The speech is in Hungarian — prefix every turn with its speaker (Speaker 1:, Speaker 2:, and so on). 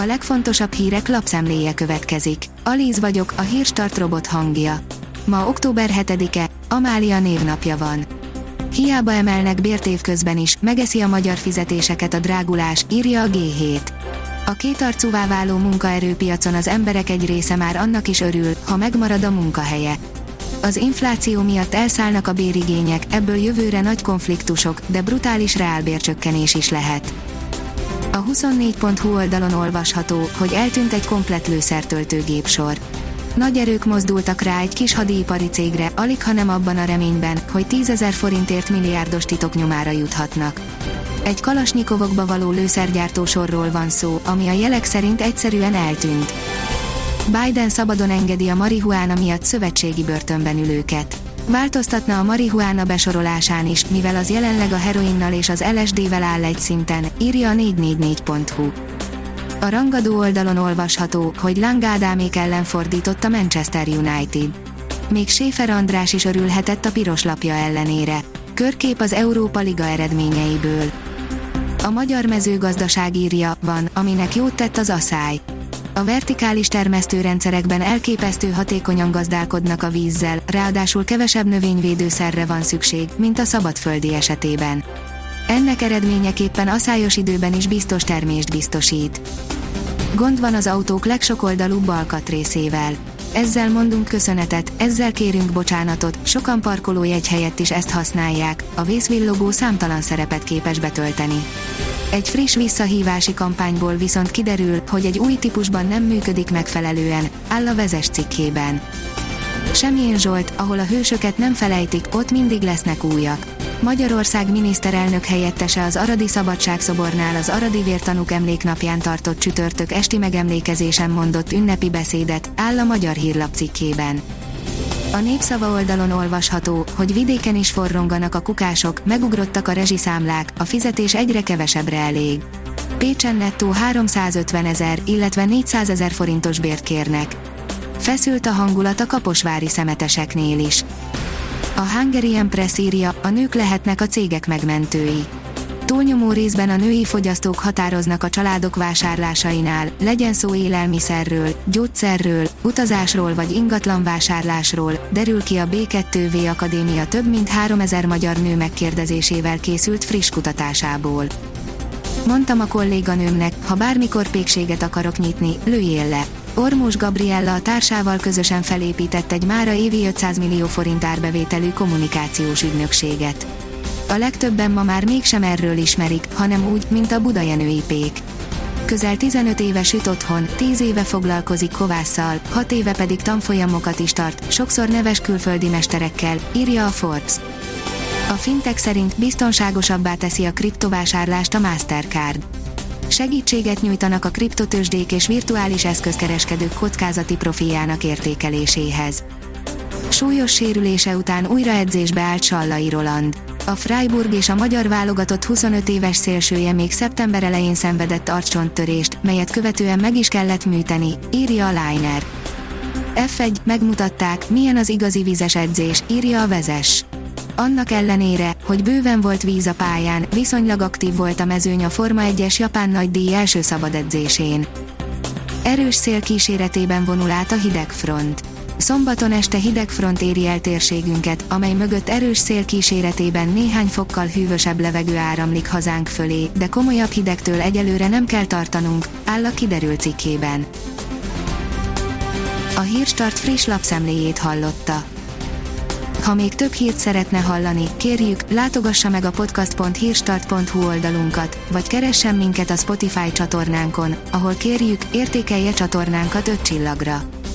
Speaker 1: A legfontosabb hírek lapszemléje következik. Alíz vagyok, a hírstart robot hangja. Ma október 7-e, Amália névnapja van. Hiába emelnek bért évközben is, megeszi a magyar fizetéseket a drágulás, írja a G7. A kétarcúvá váló munkaerőpiacon az emberek egy része már annak is örül, ha megmarad a munkahelye. Az infláció miatt elszállnak a bérigények, ebből jövőre nagy konfliktusok, de brutális reálbércsökkenés is lehet. A 24.hu oldalon olvasható, hogy eltűnt egy komplett lőszertöltőgépsor. Nagy erők mozdultak rá egy kis hadipari cégre, alig ha nem abban a reményben, hogy 10 ezer forintért milliárdos titoknyomára juthatnak. Egy kalasnyikovokba való lőszergyártó sorról van szó, ami a jelek szerint egyszerűen eltűnt. Biden szabadon engedi a marihuána miatt szövetségi börtönben ülőket. Változtatna a marihuána besorolásán is, mivel az jelenleg a heroinnal és az LSD-vel áll egy szinten, írja a 444.hu. A rangadó oldalon olvasható, hogy Lang Ádámék ellen fordított a Manchester United. Még Schäfer András is örülhetett a piros lapja ellenére. Körkép az Európa Liga eredményeiből. A magyar mezőgazdaság írja, van, aminek jót tett az aszály. A vertikális termesztőrendszerekben elképesztő hatékonyan gazdálkodnak a vízzel, ráadásul kevesebb növényvédőszerre van szükség, mint a szabadföldi esetében. Ennek eredményeképpen aszályos időben is biztos termést biztosít. Gond van az autók legsokoldalúbb alkatrészével. Ezzel mondunk köszönetet, ezzel kérünk bocsánatot, sokan parkolójegy helyett is ezt használják, a vészvillogó számtalan szerepet képes betölteni. Egy friss visszahívási kampányból viszont kiderül, hogy egy új típusban nem működik megfelelően, áll a vezes cikkében. Semjén Zsolt, ahol a hősöket nem felejtik, ott mindig lesznek újak. Magyarország miniszterelnök helyettese az Aradi Szabadságszobornál az Aradi Vértanúk emléknapján tartott csütörtök esti megemlékezésen mondott ünnepi beszédet, áll a Magyar Hírlap cikkében. A népszava oldalon olvasható, hogy vidéken is forronganak a kukások, megugrottak a rezsiszámlák, a fizetés egyre kevesebbre elég. Pécsen nettó 350 ezer, illetve 400 ezer forintos bért kérnek. Feszült a hangulat a kaposvári szemeteseknél is. A Hungarian Press írja, a nők lehetnek a cégek megmentői. Túlnyomó részben a női fogyasztók határoznak a családok vásárlásainál, legyen szó élelmiszerről, gyógyszerről, utazásról vagy ingatlan vásárlásról, derül ki a B2V Akadémia több mint 3000 magyar nő megkérdezésével készült friss kutatásából. Mondtam a kolléganőmnek, ha bármikor pékséget akarok nyitni, lőjél le. Ormós Gabriella a társával közösen felépített egy mára évi 500 millió forint árbevételű kommunikációs ügynökséget. A legtöbben ma már mégsem erről ismerik, hanem úgy, mint a budajenői pék. Közel 15 éve süt otthon, 10 éve foglalkozik kovásszal, 6 éve pedig tanfolyamokat is tart, sokszor neves külföldi mesterekkel, írja a Forbes. A fintek szerint biztonságosabbá teszi a kriptovásárlást a Mastercard. Segítséget nyújtanak a kriptotősdék és virtuális eszközkereskedők kockázati profiljának értékeléséhez. Súlyos sérülése után újra edzésbe állt Sallai Roland. A Freiburg és a magyar válogatott 25 éves szélsője még szeptember elején szenvedett arccsontörést, melyet követően meg is kellett műteni, írja a Liner. F1, megmutatták, milyen az igazi vizes edzés, írja a vezes. Annak ellenére, hogy bőven volt víz a pályán, viszonylag aktív volt a mezőny a Forma 1-es japán nagydíj első szabad edzésén. Erős szél kíséretében vonul át a hideg front. Szombaton este hideg front éri el térségünket, amely mögött erős szél kíséretében néhány fokkal hűvösebb levegő áramlik hazánk fölé, de komolyabb hidegtől egyelőre nem kell tartanunk, áll a kiderült cikkében. A Hírstart friss lapszemléjét hallotta. Ha még több hírt szeretne hallani, kérjük, látogassa meg a podcast.hírstart.hu oldalunkat, vagy keressen minket a Spotify csatornánkon, ahol kérjük, értékelje csatornánkat 5 csillagra.